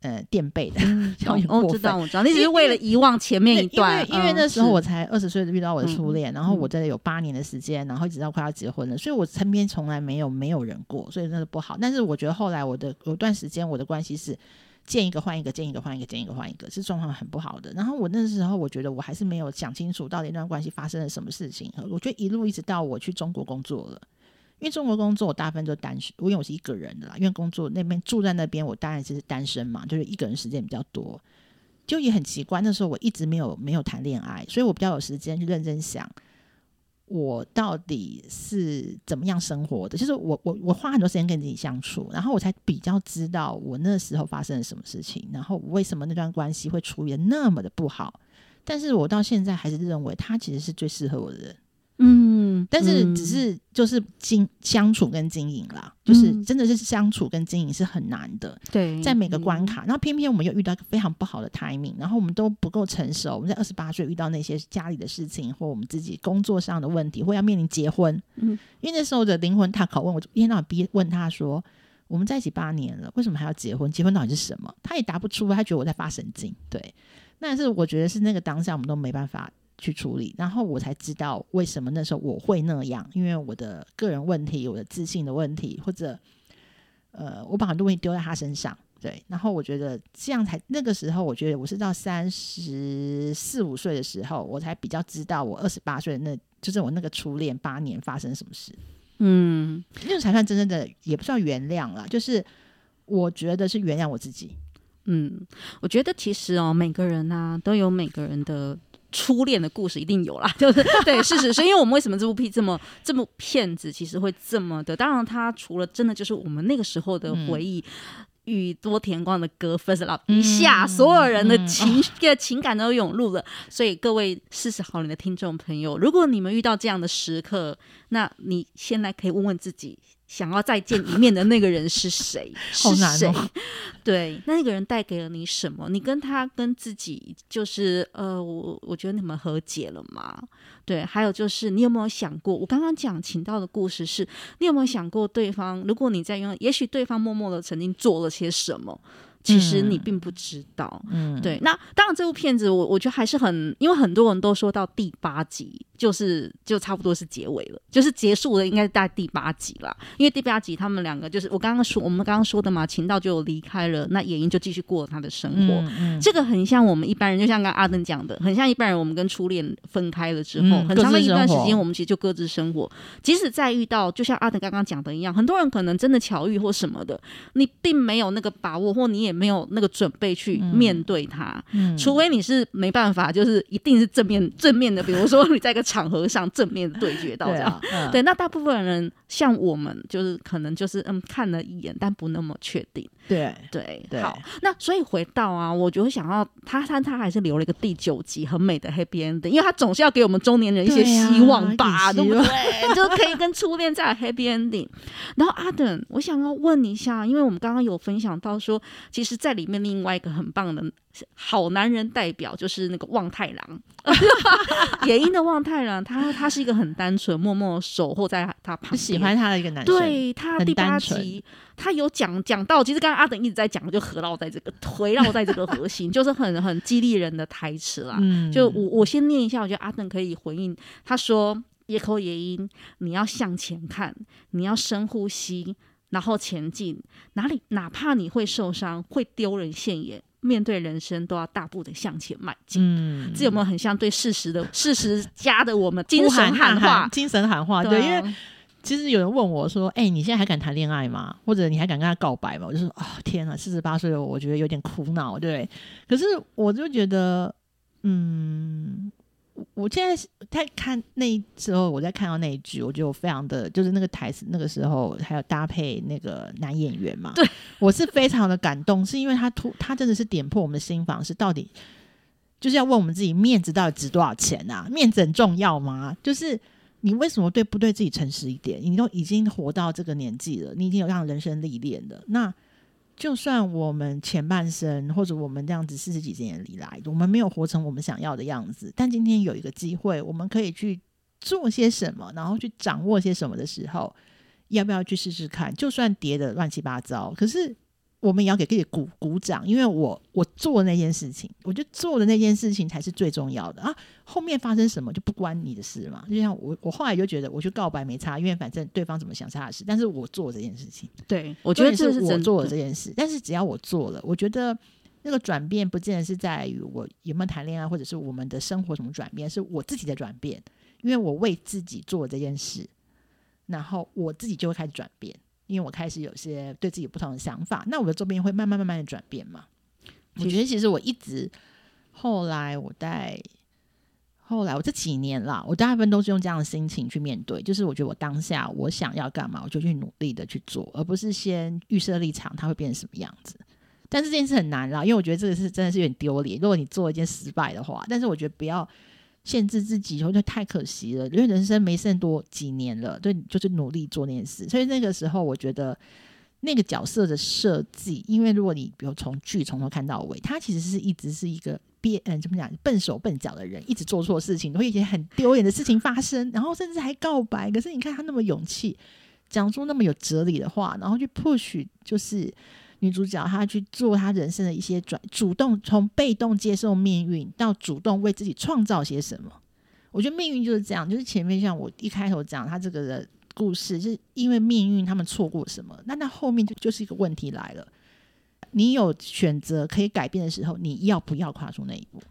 呃垫背的，嗯、哦，我知道，我知道，你只是为了遗忘前面一段，因为因为那时候我才二十岁遇到我的初恋，嗯、然后我真的有八年的时间，然后一直到快要结婚了，所以我身边从来没有没有人过，所以那是不好。但是我觉得后来我的有段时间我的关系是见一个换一个，见一个换一个，见一个换一个，是状况很不好的。然后我那时候我觉得我还是没有想清楚到底那段关系发生了什么事情，我觉得一路一直到我去中国工作了。因为中国工作，我大部分都单身，因为我是一个人的啦。因为工作那边住在那边，我当然就是单身嘛，就是一个人时间比较多，就也很奇怪。那时候我一直没有没有谈恋爱，所以我比较有时间去认真想，我到底是怎么样生活的。就是我我我花很多时间跟自己相处，然后我才比较知道我那时候发生了什么事情，然后为什么那段关系会处理得那么的不好。但是我到现在还是认为他其实是最适合我的人。嗯。嗯，但是只是就是经相处跟经营啦，就是真的是相处跟经营是很难的。对，在每个关卡，然后偏偏我们又遇到一个非常不好的 timing，然后我们都不够成熟。我们在二十八岁遇到那些家里的事情，或我们自己工作上的问题，或要面临结婚。嗯，因为那时候的灵魂他拷问我，就一天到晚逼问他说：“我们在一起八年了，为什么还要结婚？结婚到底是什么？”他也答不出，他觉得我在发神经。对，但是我觉得是那个当下我们都没办法。去处理，然后我才知道为什么那时候我会那样，因为我的个人问题，我的自信的问题，或者呃，我把很多问题丢在他身上，对。然后我觉得这样才那个时候，我觉得我是到三十四五岁的时候，我才比较知道我二十八岁那就是我那个初恋八年发生什么事。嗯，那种才算真正的，也不算原谅了，就是我觉得是原谅我自己。嗯，我觉得其实哦，每个人啊都有每个人的。初恋的故事一定有啦，就是对，事实是因为我们为什么这部片这么这部片子其实会这么的？当然，它除了真的就是我们那个时候的回忆，宇、嗯、多田光的歌《First Love》一下，嗯、所有人的情绪、嗯、情感都涌入了。所以各位四十好年的听众朋友，如果你们遇到这样的时刻，那你现在可以问问自己。想要再见一面的那个人是谁？是谁？对，那那个人带给了你什么？你跟他跟自己就是呃，我我觉得你们和解了吗？对，还有就是你有没有想过？我刚刚讲情到的故事是，你有没有想过对方？如果你在用，也许对方默默的曾经做了些什么？其实你并不知道，嗯，对。那当然，这部片子我我觉得还是很，因为很多人都说到第八集就是就差不多是结尾了，就是结束了，应该是在第八集了。因为第八集他们两个就是我刚刚说，我们刚刚说的嘛，秦道就离开了，那野樱就继续过了他的生活。嗯嗯、这个很像我们一般人，就像刚刚阿登讲的，很像一般人。我们跟初恋分开了之后，嗯、很长的一段时间，我们其实就各自生活。即使再遇到，就像阿登刚刚讲的一样，很多人可能真的巧遇或什么的，你并没有那个把握，或你也。没有那个准备去面对他，嗯嗯、除非你是没办法，就是一定是正面正面的，比如说 你在一个场合上正面对决到这样，对，啊嗯、对，那大部分人像我们，就是可能就是嗯看了一眼，但不那么确定。对对对，好，那所以回到啊，我就会想要他他他还是留了一个第九集很美的 happy ending，因为他总是要给我们中年人一些希望吧，对，不对？就可以跟初恋再 happy ending。然后阿等，我想要问一下，因为我们刚刚有分享到说，其实在里面另外一个很棒的好男人代表就是那个望太郎，野樱的望太郎，他他是一个很单纯、默默守候在他旁边，喜欢他的一个男生。对，他第八集。他有讲讲到，其实刚刚阿等一直在讲，就合绕在这个，围绕在这个核心，就是很很激励人的台词啦。嗯、就我我先念一下，我觉得阿等可以回应。他说：“野口野樱，你要向前看，你要深呼吸，然后前进。哪里哪怕你会受伤，会丢人现眼，面对人生都要大步的向前迈进。嗯”这有没有很像对事实的 事实家的我们精神喊话？精神喊话，对，因为。其实有人问我说：“哎、欸，你现在还敢谈恋爱吗？或者你还敢跟他告白吗？”我就说：“啊、哦，天啊，四十八岁了，我觉得有点苦恼，对。可是我就觉得，嗯，我现在在看那时候，我在看到那一句，我觉得我非常的，就是那个台词，那个时候还有搭配那个男演员嘛，对，我是非常的感动，是因为他突，他真的是点破我们的心房，是到底就是要问我们自己，面子到底值多少钱啊？面子很重要吗？就是。你为什么对不对自己诚实一点？你都已经活到这个年纪了，你已经有这样人生历练了。那就算我们前半生或者我们这样子四十几年以来，我们没有活成我们想要的样子，但今天有一个机会，我们可以去做些什么，然后去掌握些什么的时候，要不要去试试看？就算跌得乱七八糟，可是。我们也要给自己鼓鼓掌，因为我我做的那件事情，我觉得做的那件事情才是最重要的啊！后面发生什么就不关你的事嘛。就像我，我后来就觉得，我去告白没差，因为反正对方怎么想是他的事。但是我做这件事情，对，我觉得这是我做了这件事。但是只要我做了，我觉得那个转变不见得是在于我有没有谈恋爱，或者是我们的生活什么转变，是我自己的转变，因为我为自己做了这件事，然后我自己就会开始转变。因为我开始有些对自己有不同的想法，那我的周边会慢慢慢慢的转变嘛。我觉得其实我一直后来我在后来我这几年啦，我大部分都是用这样的心情去面对，就是我觉得我当下我想要干嘛，我就去努力的去做，而不是先预设立场，它会变成什么样子。但是这件事很难啦，因为我觉得这个是真的是有点丢脸。如果你做一件失败的话，但是我觉得不要限制自己，我觉得太可惜了，因为人生没剩多几年了，对，就是努力做那件事。所以那个时候，我觉得那个角色的设计，因为如果你比如从剧从头看到尾，他其实是一直是一个变嗯，怎么讲，笨手笨脚的人，一直做错事情，会一些很丢脸的事情发生，然后甚至还告白。可是你看他那么勇气，讲出那么有哲理的话，然后去 push，就是。女主角她去做她人生的一些转，主动从被动接受命运到主动为自己创造些什么。我觉得命运就是这样，就是前面像我一开头讲她这个的故事，就是因为命运他们错过什么，那那后面就就是一个问题来了。你有选择可以改变的时候，你要不要跨出那一步？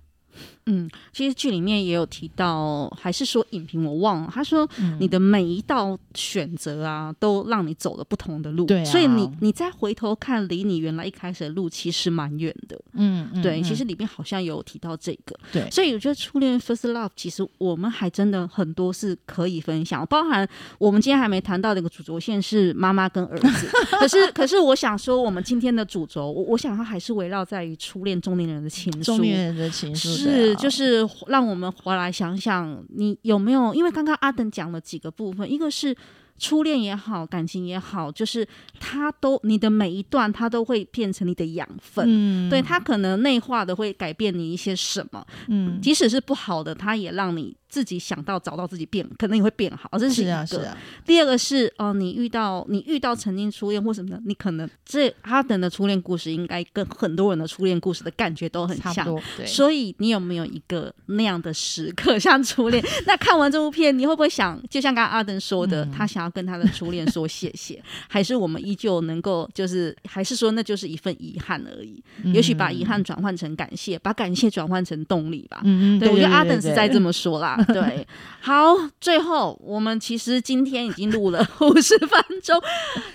嗯，其实剧里面也有提到，还是说影评我忘了。他说，你的每一道选择啊，都让你走了不同的路。对、啊，所以你你再回头看，离你原来一开始的路其实蛮远的。嗯，对嗯，其实里面好像有提到这个。对，所以我觉得初恋 First Love，其实我们还真的很多是可以分享，包含我们今天还没谈到的一个主轴线是妈妈跟儿子。可是，可是我想说，我们今天的主轴，我我想它还是围绕在于初恋中年人的情书，中年人的情书。是，就是让我们回来想想，你有没有？因为刚刚阿登讲了几个部分，一个是初恋也好，感情也好，就是他都你的每一段，他都会变成你的养分。嗯，对，他可能内化的会改变你一些什么。嗯，即使是不好的，他也让你。自己想到找到自己变，可能也会变好，这是一个。是啊，是啊。第二个是哦、呃，你遇到你遇到曾经初恋或什么的，你可能这阿等的初恋故事应该跟很多人的初恋故事的感觉都很像。对。所以你有没有一个那样的时刻，像初恋？那看完这部片，你会不会想，就像刚刚阿登说的、嗯，他想要跟他的初恋说谢谢，还是我们依旧能够，就是还是说那就是一份遗憾而已？嗯、也许把遗憾转换成感谢，把感谢转换成动力吧。嗯嗯。对，我觉得阿登是在这么说啦。对，好，最后我们其实今天已经录了五十分钟，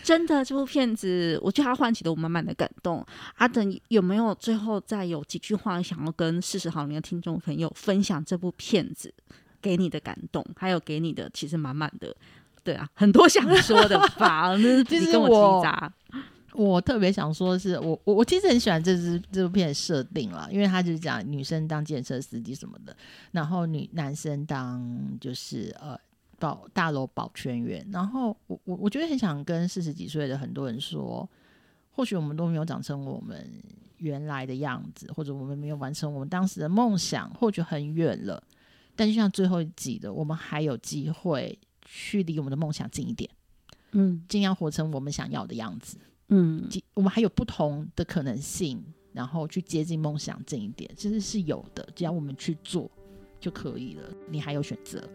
真的这部片子，我觉得它唤起了我满满的感动。阿等有没有最后再有几句话想要跟四十好龄的听众朋友分享？这部片子给你的感动，还有给你的其实满满的，对啊，很多想说的吧，那 是你跟我叽喳。我特别想说的是，我我我其实很喜欢这支这部片的设定啦，因为他就是讲女生当建设司机什么的，然后女男生当就是呃保大楼保全员，然后我我我觉得很想跟四十几岁的很多人说，或许我们都没有长成我们原来的样子，或者我们没有完成我们当时的梦想，或许很远了，但就像最后一集的，我们还有机会去离我们的梦想近一点，嗯，尽量活成我们想要的样子。嗯，我们还有不同的可能性，然后去接近梦想近一点，其实是有的。只要我们去做就可以了。你还有选择，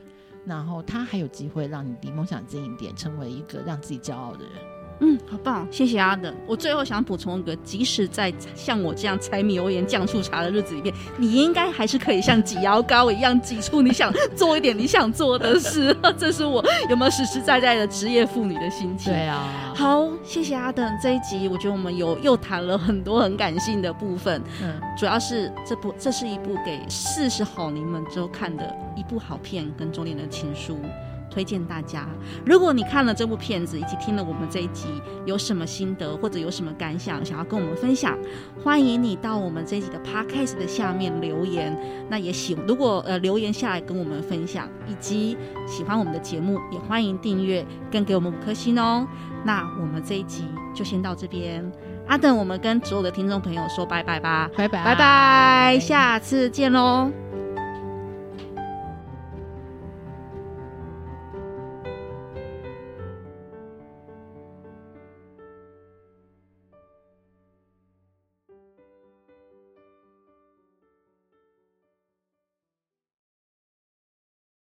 然后他还有机会让你离梦想近一点，成为一个让自己骄傲的人。嗯，好棒，谢谢阿登。我最后想补充一个，即使在像我这样柴米油盐酱醋茶的日子里面，你应该还是可以像挤牙膏一样挤出你想做一点你想做的事。这是我有没有实实在在的职业妇女的心情？对啊。好，谢谢阿登。这一集我觉得我们有又谈了很多很感性的部分。嗯，主要是这部这是一部给四十好龄们周看的一部好片，跟中年的情书。推荐大家，如果你看了这部片子以及听了我们这一集，有什么心得或者有什么感想想要跟我们分享，欢迎你到我们这一集的 podcast 的下面留言。那也喜如果呃留言下来跟我们分享，以及喜欢我们的节目，也欢迎订阅跟给我们五颗星哦。那我们这一集就先到这边，阿等，我们跟所有的听众朋友说拜拜吧，拜拜，拜拜，下次见喽。